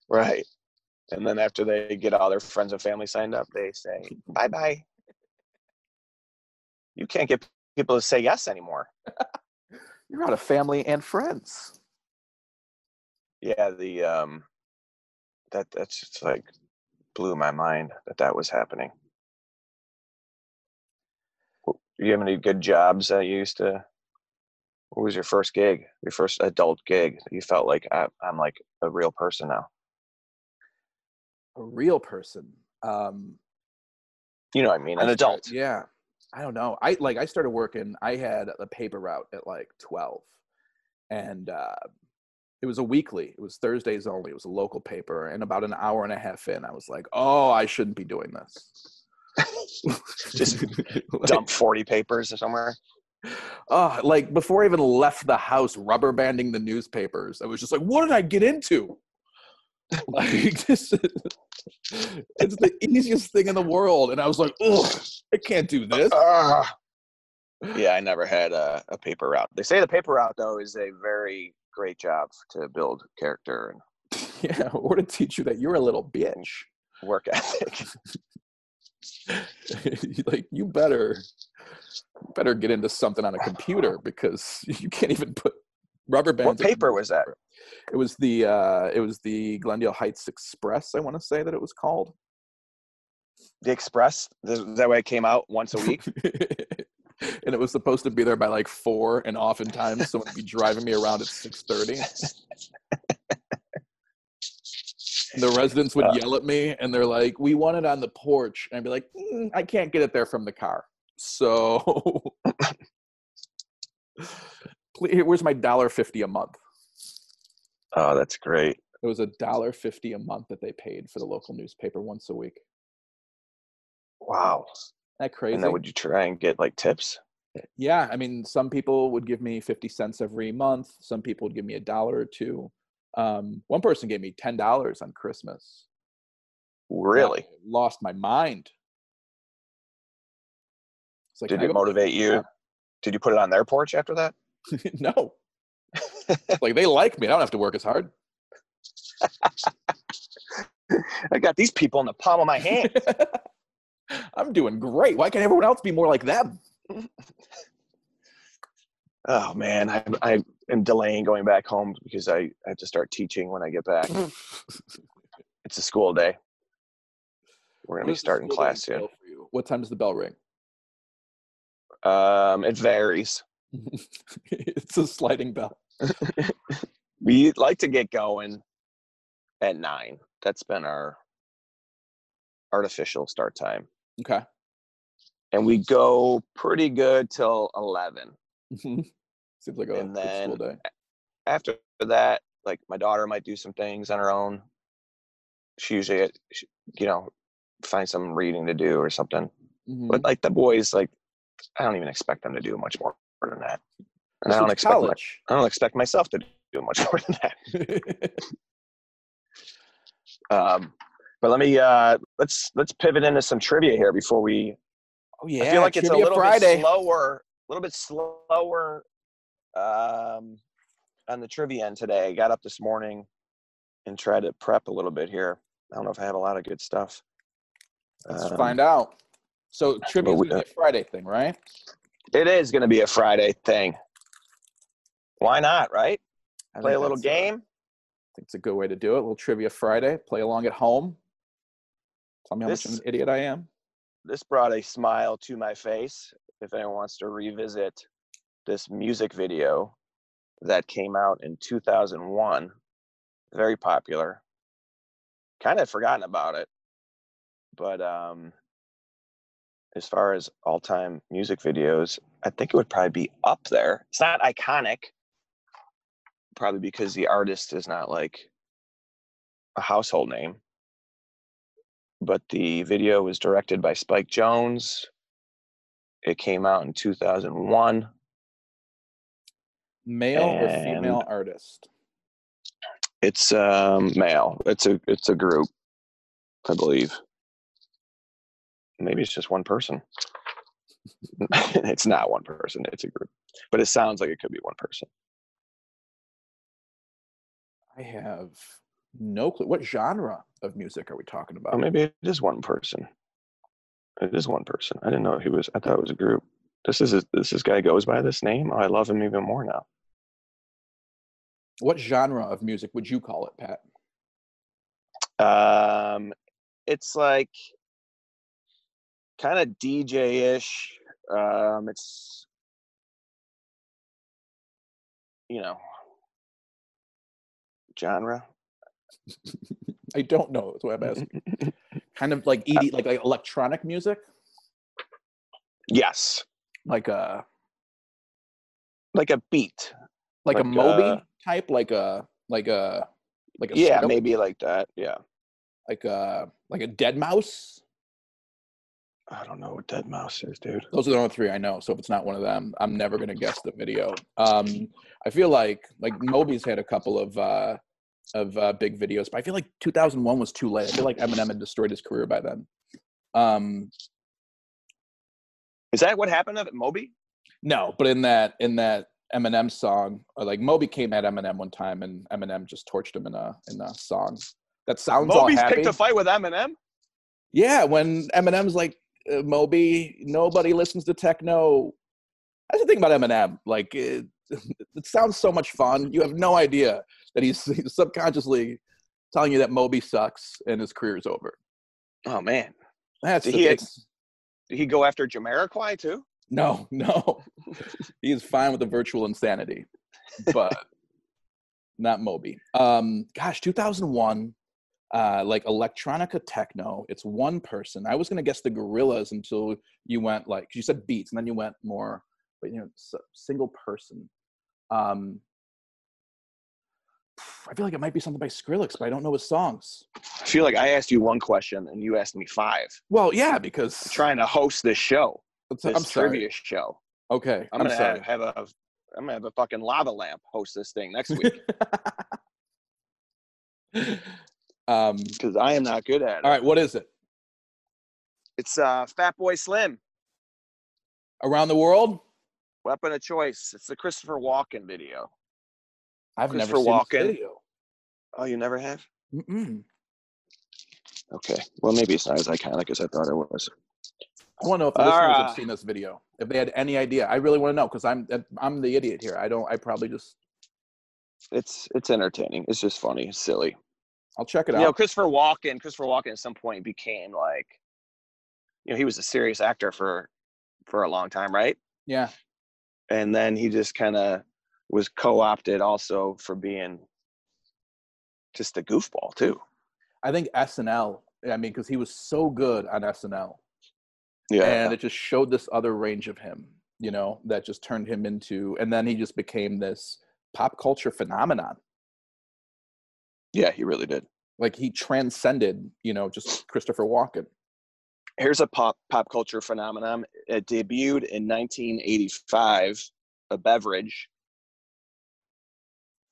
right. And then after they get all their friends and family signed up, they say bye bye. You can't get people to say yes anymore. [LAUGHS] You're out of family and friends. Yeah, the um, that that's just like blew my mind that that was happening. W- You have any good jobs that you used to? What was your first gig? Your first adult gig? that You felt like I, I'm like a real person now. A real person. Um, You know what I mean? I An start- adult. yeah. I don't know. I like I started working. I had a paper route at like twelve, and uh, it was a weekly. It was Thursdays only. It was a local paper, and about an hour and a half in, I was like, "Oh, I shouldn't be doing this." Just [LAUGHS] Dump 40 papers or somewhere. Oh, like before I even left the house, rubber banding the newspapers. I was just like, "What did I get into?" [LAUGHS] like [LAUGHS] this, it's the easiest thing in the world, and I was like, "Ugh, I can't do this." Ah. yeah, I never had a, a paper route. They say the paper route though is a very great job to build character and Yeah, or to teach you that you're a little bitch. work ethic. [LAUGHS] like you better better get into something on a computer because [LAUGHS] you can't even put rubber bands. what paper was that? It was the uh it was the Glendale Heights Express, I want to say that it was called. The Express. Is that way it came out once a [LAUGHS] week? and it was supposed to be there by like four, and oftentimes someone would be driving me around at six thirty. The residents would Uh. yell at me, and they're like, "We want it on the porch," and I'd be like, "Mm, "I can't get it there from the car." So, [LAUGHS] where's my dollar fifty a month? oh, that's great. It was a dollar fifty a month that they paid for the local newspaper once a week. Wow. Isn't that crazy? And then would you try and get like tips? Yeah, I mean, some people would give me 50 cents every month. Some people would give me a dollar or two. Um, one person gave me ten dollars on Christmas. Really? I lost my mind. Like, Did it motivate you? Did you put it on their porch after that? [LAUGHS] no. like they like me. I don't have to work as hard. [LAUGHS] I got these people in the palm of my hand. [LAUGHS] I'm doing great. Why can't everyone else be more like them? Oh man, I, I am delaying going back home because I, I have to start teaching when I get back. [LAUGHS] It's a school day. We're gonna What be starting class soon. entail for you? What time does the bell ring? Um, it varies. [LAUGHS] it's a sliding bell. [LAUGHS] We like to get going at nine. That's been our artificial start time, Okay. and we go pretty good till eleven. Seems like a And good school then- day. after that, like my daughter might do some things on her own. She usually, you know, find some reading to do or something. Mhm. But like the boys, like I don't even expect them to do much more than that. And I don't expect my. I don't expect myself to do much [LAUGHS] more than that. [LAUGHS] Um, but let me uh, let's let's pivot into some trivia here before we. oh yeah. I feel like it's a little Friday. bit slower, a little bit slower um, on the trivia end today. I got up this morning and tried to prep a little bit here. I don't know if I have a lot of good stuff. Let's Um, find out. So trivia is gonna be a Friday thing, right? It is going to be a Friday thing. Why not? Right? I Play a little uh, game. I think it's a good way to do it. A little trivia Friday. Play along at home. Tell me how much of an idiot I am. this brought a smile to my face if anyone wants to revisit this music video that came out in 2001 very popular kind of forgotten about it but um as far as all-time music videos i think it would probably be up there it's not iconic probably because the artist is not like a household name but the video was directed by Spike Jonze. It came out in 2001. Male or female artist? It's um, male. It's a it's a group, I believe. Maybe it's just one person. [LAUGHS] it's not one person. It's a group, but it sounds like it could be one person. I have no clue. What genre of music are we talking about? Or maybe it is one person. It is one person. I didn't know he was. I thought it was a group. This is a, this this guy goes by this name. Oh, I love him even more now. What genre of music would you call it, Pat? Um, it's like kind of DJ-ish. Um, it's you know genre. [LAUGHS] I don't know. That's what I'm asking. [LAUGHS] kind of like ED, like like electronic music, yes, like a like a beat. like, a Moby uh, type, like a like a like a Yeah, maybe like that. Yeah, like a like a Deadmau5. I don't know what Deadmau5 is, dude. Those are the only three I know. So if it's not one of them, I'm never gonna guess the video. Um, I feel like like Moby's had a couple of uh, of uh, big videos, but I feel like 2001 was too late. I feel like Eminem had destroyed his career by then. Um, Is that what happened to Moby? no, but in that in that Eminem song, or like Moby came at Eminem one time, and Eminem just torched him in a in a song. That sounds Moby's all happy. picked a fight with Eminem. Yeah, when Eminem's like, uh, Moby, nobody listens to techno. That's the thing about Eminem. Like, it, [LAUGHS] it sounds so much fun. You have no idea that he's, [LAUGHS] he's subconsciously telling you that Moby sucks and his career's over. Oh man, That's Did the he did he go after Jamiroquai too? No, no. He's fine with the virtual insanity, but [LAUGHS] not Moby. Um, gosh, 2001, uh, like electronica techno. It's one person. I was gonna guess the Gorillaz until you went like 'cause you said beats, and then you went more, but you know, s- single person. Um, I feel like it might be something by Skrillex, but I don't know his songs. I feel like I asked you one question and you asked me five. Well, yeah, because I'm trying to host this show, this I'm sorry. trivia show. Okay, I'm, I'm, gonna sorry. have, have a I'm gonna have a fucking lava lamp host this thing next week. [LAUGHS] um, because I am not good at it. all right, what is it? It's uh, Fatboy Slim, Around the world? weapon of choice. It's the Christopher Walken video. I've never seen Walken. video. Oh, you never have? Mm-mm. Okay. Well, maybe it's not as iconic as I thought it was. I want to know if the listeners Alright. have seen this video. If they had any idea, I really want to know because I'm I'm the idiot here. I don't. I probably just It's it's entertaining. It's just funny. It's silly. I'll check it out. You know, out. Christopher Walken. Christopher Walken at some point became like, you know, he was a serious actor for for a long time, right? Yeah, And then he just kind of was co-opted also for being just a goofball too. I think SNL. I mean, because he was so good on SNL, Yeah. and it just showed this other range of him. You know, that just turned him into, and then he just became this pop culture phenomenon. yeah, he really did. Like he transcended, you know, just Christopher Walken. here's a pop pop culture phenomenon. It debuted in 1985. A beverage.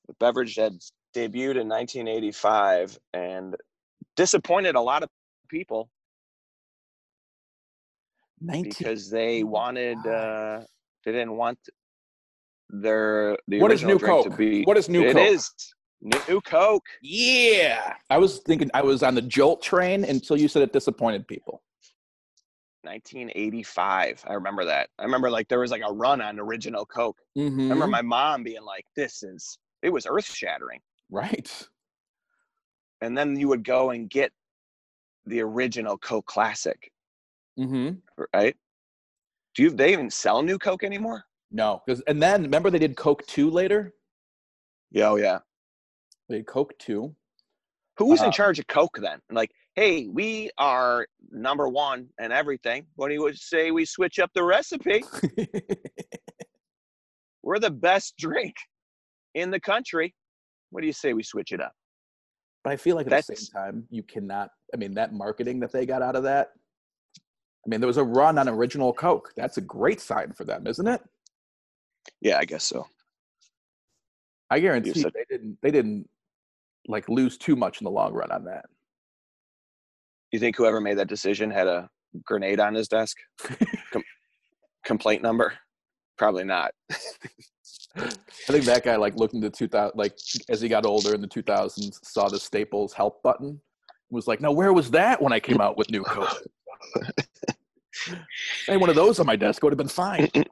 The beverage had debuted in 1985 and disappointed a lot of people 19. because they wanted. Uh, they didn't want their the What is New drink Coke? to be. What is New It Coke? is new Coke. Yeah. I was thinking I was on the Jolt train until you said it disappointed people. 1985. I remember that. I remember like there was like a run on original Coke. Mm-hmm. I remember my mom being like, "This is." It was earth shattering. right. and then you would go and get the original Coke Classic, Mm-hmm. right? Do you they even sell new Coke anymore? No, because and then remember they did Coke two later. Yeah, oh yeah. They did Coke two. Who was in Um, charge of Coke then? Like, hey, we are number one and everything. What do you would say we switch up the recipe? [LAUGHS] We're the best drink in the country. What do you say we switch it up? but I feel like at the same time you cannot. I mean that marketing that they got out of that. I mean there was a run on original Coke. That's a great sign for them, isn't it? Yeah, I guess so. I guarantee said- they didn't. They didn't like lose too much in the long run on that. You think whoever made that decision had a grenade on his desk? Com- complaint number? Probably not. I think that guy like looked into 2000 like as he got older in the 2000s saw the Staples help button was like, "No, where was that when I came out with new Coke?" Hey, one of those on my desk would have been fine. [LAUGHS]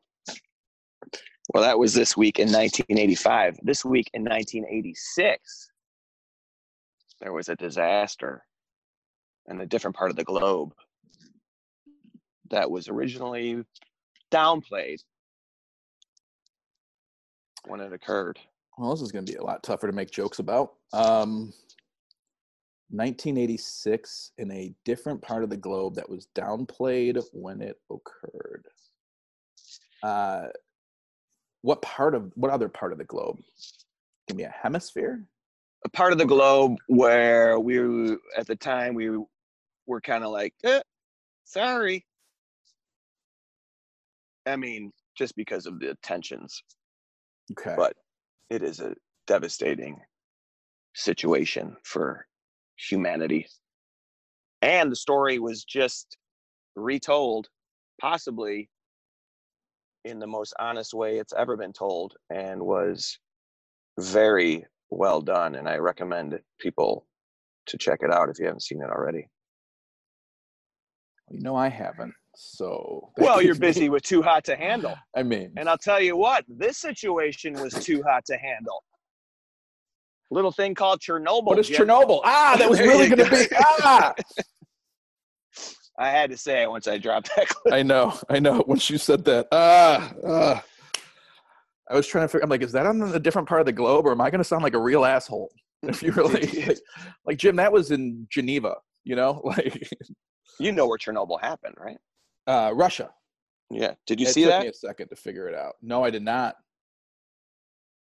Well, that was this week in 1985. This week in 1986, there was a disaster in a different part of the globe that was originally downplayed when it occurred. Well, this is going to be a lot tougher to make jokes about. Um, 1986 in a different part of the globe that was downplayed when it occurred. Uh, what part of what other part of the globe? Give me a hemisphere. A part of the globe where we, were- at the time, we were kind of like, eh, sorry. I mean, just because of the tensions Okay. but it is a devastating situation for humanity. And the story was just retold, possibly in the most honest way it's ever been told, and was very well done. And I recommend people to check it out if you haven't seen it already. you know I haven't. So Well, you're gives me- busy with Too Hot to Handle. [LAUGHS] I mean, And I'll tell you what, this situation was too hot to handle. Little thing called Chernobyl. what is Jim. Chernobyl? Ah, that was really going to be. [LAUGHS] Ah, I had to say it once I dropped that clip. I know, I know. [LAUGHS] Once you said that, ah, ah. I was trying to figure. I'm like, is that on a different part of the globe, or am I going to sound like a real asshole? [LAUGHS] If you really like, like Jim, that was in Geneva. You know, like You know where Chernobyl happened, right? uh, Russia. Yeah. Did you it see took that? me a second to figure it out. No, I did not.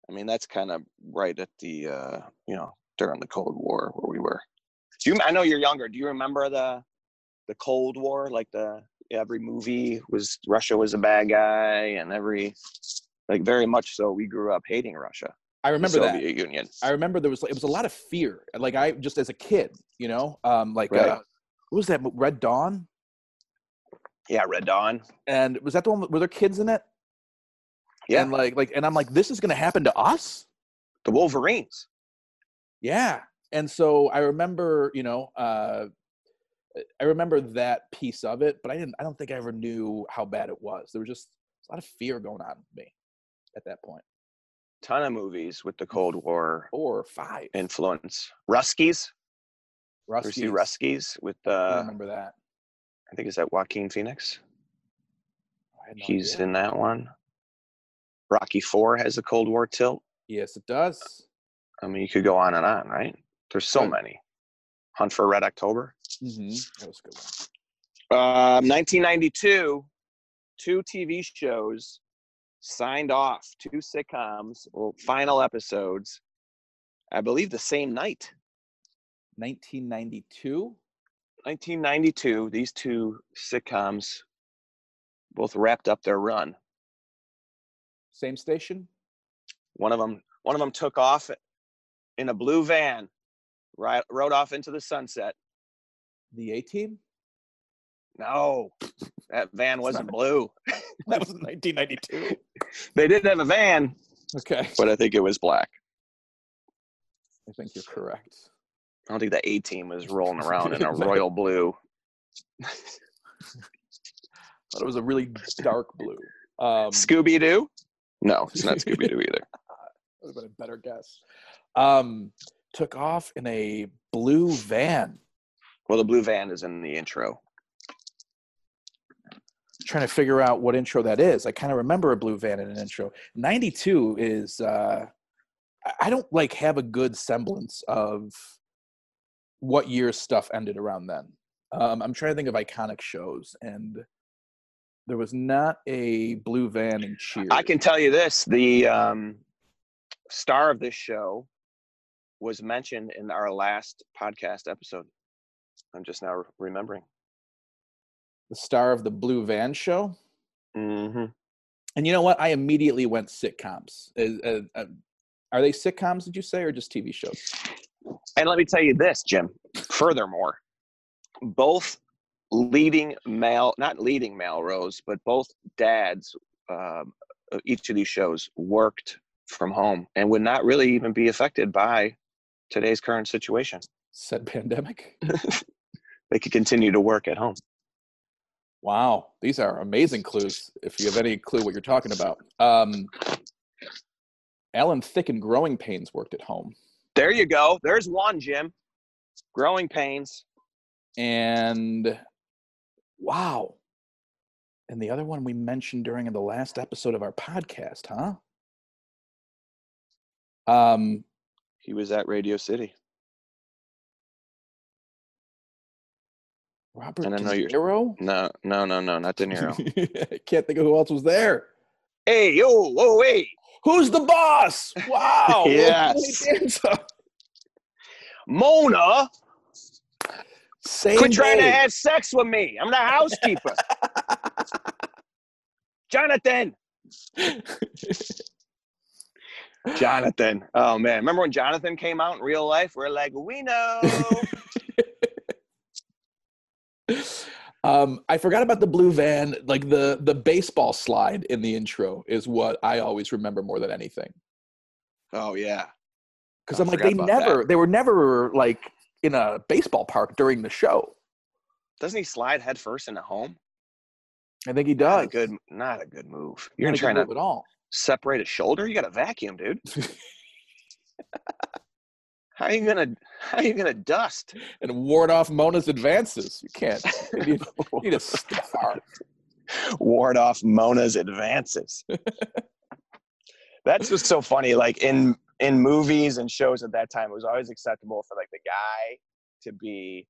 I mean, that's kind of right at the, uh, you know, during the Cold War where we were. Do you? I know you're younger. Do you remember the, the Cold War? Like the every movie was Russia was a bad guy, and every, like very much so. We grew up hating Russia. I remember the Soviet Union. I remember there was it was a lot of fear. Like I just as a kid, you know, um, like Right. uh, what was that? Red Dawn. Yeah, Red Dawn. And was that the one? Were there kids in it? Yeah, And like like and I'm like, this is gonna happen to us. the Wolverines. Yeah. And so I remember, you know, uh, I remember that piece of it, but I didn't. I don't think I ever knew how bad it was. There was just a lot of fear going on with me at that point. Ton of movies with the Cold War or five. influence. Ruskies. Ruskies. Ruskies with I uh, remember that. I think is that Joaquin Phoenix. He's idea. in that one. Rocky Four has a Cold War tilt. Yes, it does. I mean, you could go on and on, right? There's so many. Hunt for Red October. hmm That was a good one. Um, 1992, two TV shows signed off, two sitcoms, well, final episodes. I believe the same night, 1992. 1992. These two sitcoms both wrapped up their run. Same station. One of them, one of them took off in a blue van, right, rode off into the sunset. The A Team. No, that van wasn't blue. [LAUGHS] That was 1992. They did have a van, Okay, but I think it was black. I think you're correct. I don't think the A team was rolling around in a [LAUGHS] royal blue. [LAUGHS] Thought it was a really dark blue. Um, Scooby Doo? No, it's not [LAUGHS] Scooby Doo either. would have been a better guess. Um, took off in a blue van. Well, the blue van is in the intro. Trying to figure out what intro that is. I kind of remember a blue van in an intro. 92 is uh I- I don't like have a good semblance of what year stuff ended around then. Um, I'm trying to think of iconic shows, and there was not a blue van in Cheers. I can tell you this: the um, star of this show was mentioned in our last podcast episode. I'm just now remembering. the star of the Blue Van show. Mm-hmm. And you know what? I immediately went sitcoms. Uh, uh, uh, are they sitcoms? Did you say, or just TV shows? And let me tell you this, Jim. Furthermore, both leading male, not leading male roles, but both dads um, of each of these shows worked from home and would not really even be affected by today's current situation. Said pandemic. [LAUGHS] They could continue to work at home. Wow, these are amazing clues. If you have any clue what you're talking about, um, Alan Thicke and Growing Pains worked at home, There you go. There's one, Jim. Growing pains. and wow, and the other one we mentioned during the last episode of our podcast, huh? Um, He was at Radio City. Robert And I De know you're- Niro. No, no, no, no, not De Niro. I [LAUGHS] can't think of who else was there. hey, yo, whoa, hey. Who's the boss? [LAUGHS] Wow. Yes. Mona, Same quit trying to have sex with me. I'm the housekeeper. [LAUGHS] Jonathan. [LAUGHS] Jonathan. Oh man, remember when Jonathan came out in real life? We're like, we know. [LAUGHS] um, I forgot about the blue van. Like the the baseball slide in the intro is what I always remember more than anything. oh yeah. Because I'm like, they never, they were never like in a baseball park during the show. Doesn't he slide headfirst into home? I think he Not a does. good, not a good move. You're a good trying to move at all. separate a shoulder. You got a vacuum, dude. [LAUGHS] How are you gonna? How are you gonna dust? and ward off Mona's advances. You can't. You need, you need a [LAUGHS] stiff arm. ward off Mona's advances. [LAUGHS] That's just so funny. Like in in movies and shows at that time, it was always acceptable for like the guy to be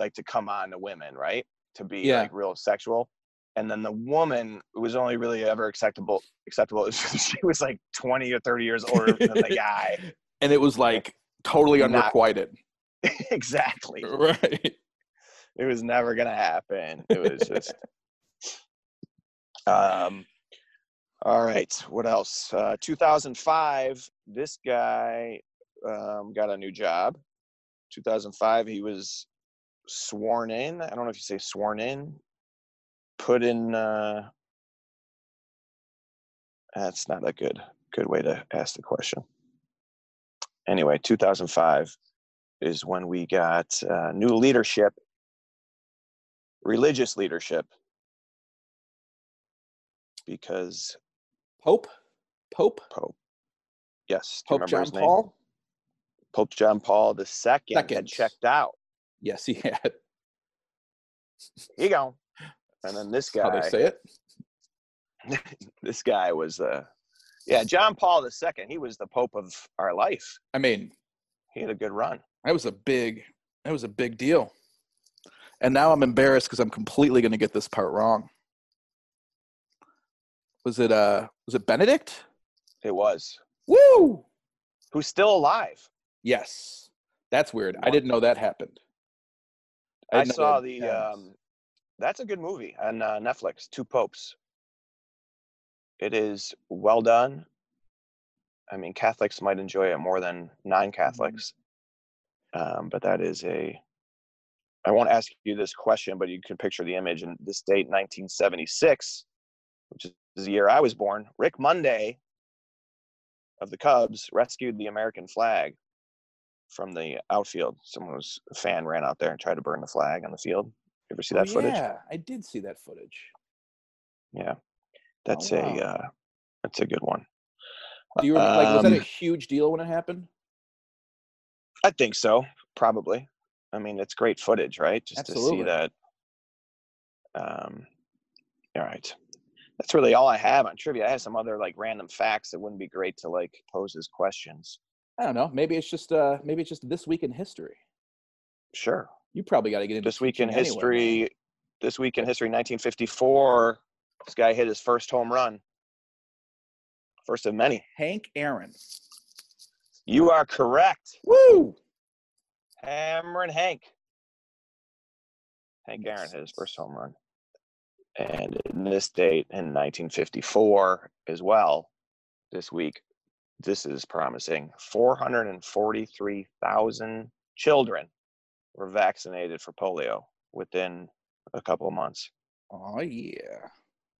like to come on to women, right? To be Yeah. like real sexual. And then the woman was only really ever acceptable acceptable [LAUGHS] if she was like 20 or 30 years older than the [LAUGHS] guy. And it was like totally Not- unrequited. [LAUGHS] exactly. Right. it was never gonna happen. It was just um All right. What else? Uh, 2005. This guy um, got a new job. 2005. He was sworn in. I don't know if you say sworn in. Put in. Uh, that's not a good good way to ask the question. Anyway, 2005 is when we got uh, new leadership, religious leadership, because Pope, Pope, Pope, yes, Pope John? Paul. Pope John Paul the second had checked out. Yes, he had. He gone. And then this guy. How they say it. [LAUGHS] this guy was, uh, yeah, John Paul the second. He was the Pope of our life. I mean, He had a good run. that was a big, that was a big deal. And now I'm embarrassed because I'm completely going to get this part wrong. Was it uh was it Benedict? It was. Woo! Who's still alive? Yes. That's weird. I didn't know that happened. I, didn't saw the. Um, that's a good movie on uh, Netflix. Two Popes. It is well done. I mean, Catholics might enjoy it more than non-Catholics, um, but that is a. I won't ask you this question, but you can picture the image. And this date, 1976, which is the year I was born. Rick Monday of the Cubs rescued the American flag from the outfield. Someone was a fan ran out there and tried to burn the flag on the field. You ever see that Oh, footage? Yeah, I did see that footage. Yeah, that's wow. a uh, that's a good one. Do you remember, like was that a Um, huge deal when it happened? I think so, probably. I mean, it's great footage, right? Just to see that. Um, all right, that's really all I have on trivia. I have some other like random facts that wouldn't be great to like pose as questions. I don't know. Maybe it's just uh maybe it's just this week in history. Sure. You probably got to get into This week in anyway, history. This week in history, 1954. This guy hit his first home run. First of many. Hank Aaron. You are correct. Woo! Hammerin' Hank. Hank Aaron hit his first home run. And in this date in 1954 as well, this week, this is promising 443,000 children were vaccinated for polio within a couple of months. Oh yeah.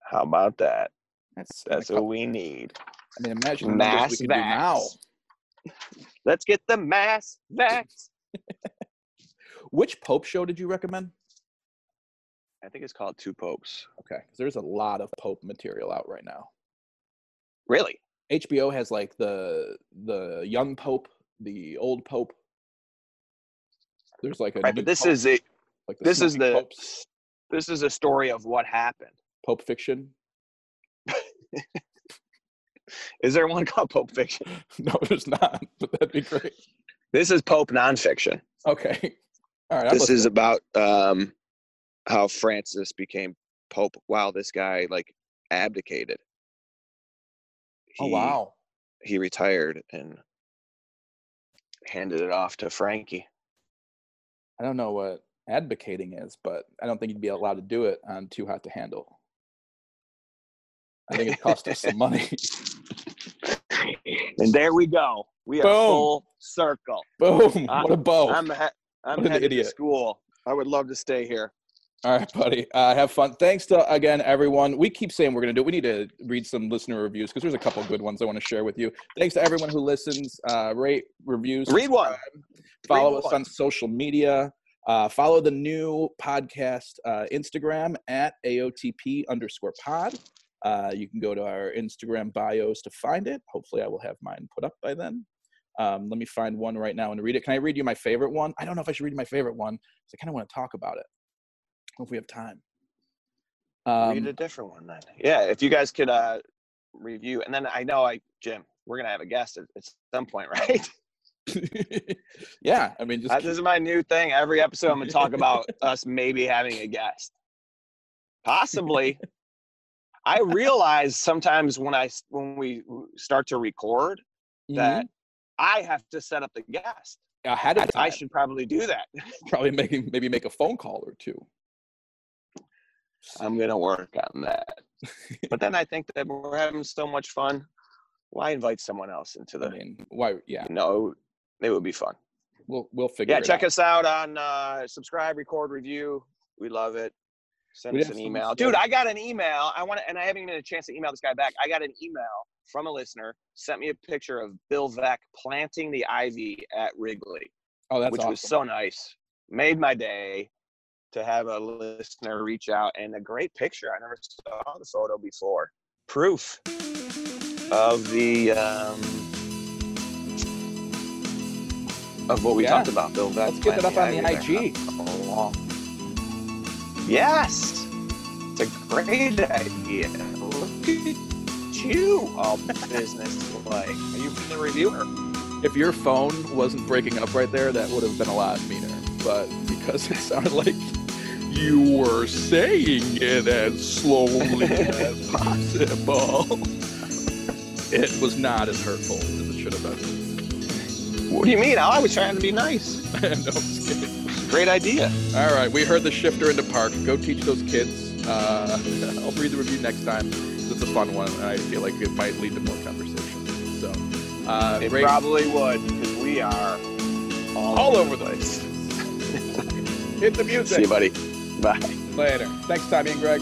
How about that? That's That's what we need. I mean, imagine Mass we now. Let's get the mass vax. [LAUGHS] Which Pope show did you recommend? I think it's called Two Popes. Okay, 'cause there's a lot of Pope material out right now. Really? HBO has like the the young Pope, the old Pope. There's like a Right, but this Pope, is a like this is the popes, this is a story of what happened. Pope fiction. [LAUGHS] Is there one called Pope Fiction? [LAUGHS] No, there's not, [LAUGHS] but that'd be great. This is Pope nonfiction. Okay, all right. I'm This is about um, how Francis became Pope while this guy like abdicated. oh wow. He retired and handed it off to Frankie. I don't know what advocating is, but I don't think you'd be allowed to do it on Too Hot to Handle. I think it cost us some [LAUGHS] money. And there we go. We are Boom. full circle. Boom! I- what a bow! I'm he- I'm What an headed to idiot. school. I would love to stay here. All right, buddy. Uh, have fun. Thanks to again everyone. We keep saying we're going to do it. We need to read some listener reviews because there's a couple good ones I want to share with you. Thanks to everyone who listens. Uh, rate reviews. Read one. Follow Read us one. on social media. Uh, follow the new podcast uh, Instagram at AOTP underscore pod. Uh, you can go to our Instagram bios to find it. Hopefully, I will have mine put up by then. Um, let me find one right now and read it. Can I read you my favorite one? I don't know if I should read my favorite one because I kind of want to talk about it. I don't know if we have time. Read Um, a different one then. Yeah, if you guys could uh review, and then I know I Jim, we're gonna have a guest at, at some point, [LAUGHS] right? [LAUGHS] yeah, I mean, just Uh, this is my new thing. Every episode, I'm gonna talk about [LAUGHS] us maybe having a guest, possibly. I realize sometimes when I when we start to record that Mhm. I have to set up the guest. ahead of I, I should probably do that. probably making maybe make a phone call or two. I'm gonna work on that. [LAUGHS] but then I think that we're having so much fun. Why invite someone else into the? I mean, why? Yeah, you know, it would be fun. we'll we'll figure. Yeah, check out. us out on uh, subscribe, record, review. We love it. Send We us an email, dude. I got an email. I want to, and I haven't even had a chance to email this guy back. I got an email from a listener. Sent me a picture of Bill Veeck planting the ivy at Wrigley, Oh, that's which awesome. was so nice. Made my day to have a listener reach out and a great picture. I never saw the photo before. Proof of the um, of what we Yeah. talked about, Bill Veeck. Let's get that up on the IG. Oh, Yes, it's a great idea. Look at you, all business like. Are you the reviewer? If your phone wasn't breaking up right there, that would have been a lot meaner. But because it sounded like you were saying it as slowly [LAUGHS] as possible, it was not as hurtful as it should have been. What do you mean? I was trying to be nice. [LAUGHS] no, I'm just kidding. Great idea. All right, we heard the shifter in the park. Go teach those kids. Uh, [LAUGHS] I'll read the review next time. It's a fun one, and I feel like it might lead to more conversation. So, uh, It great. probably would because we are all, All over over the place. Hit the music. See you, buddy. Bye. Later. Thanks, Tommy and Greg.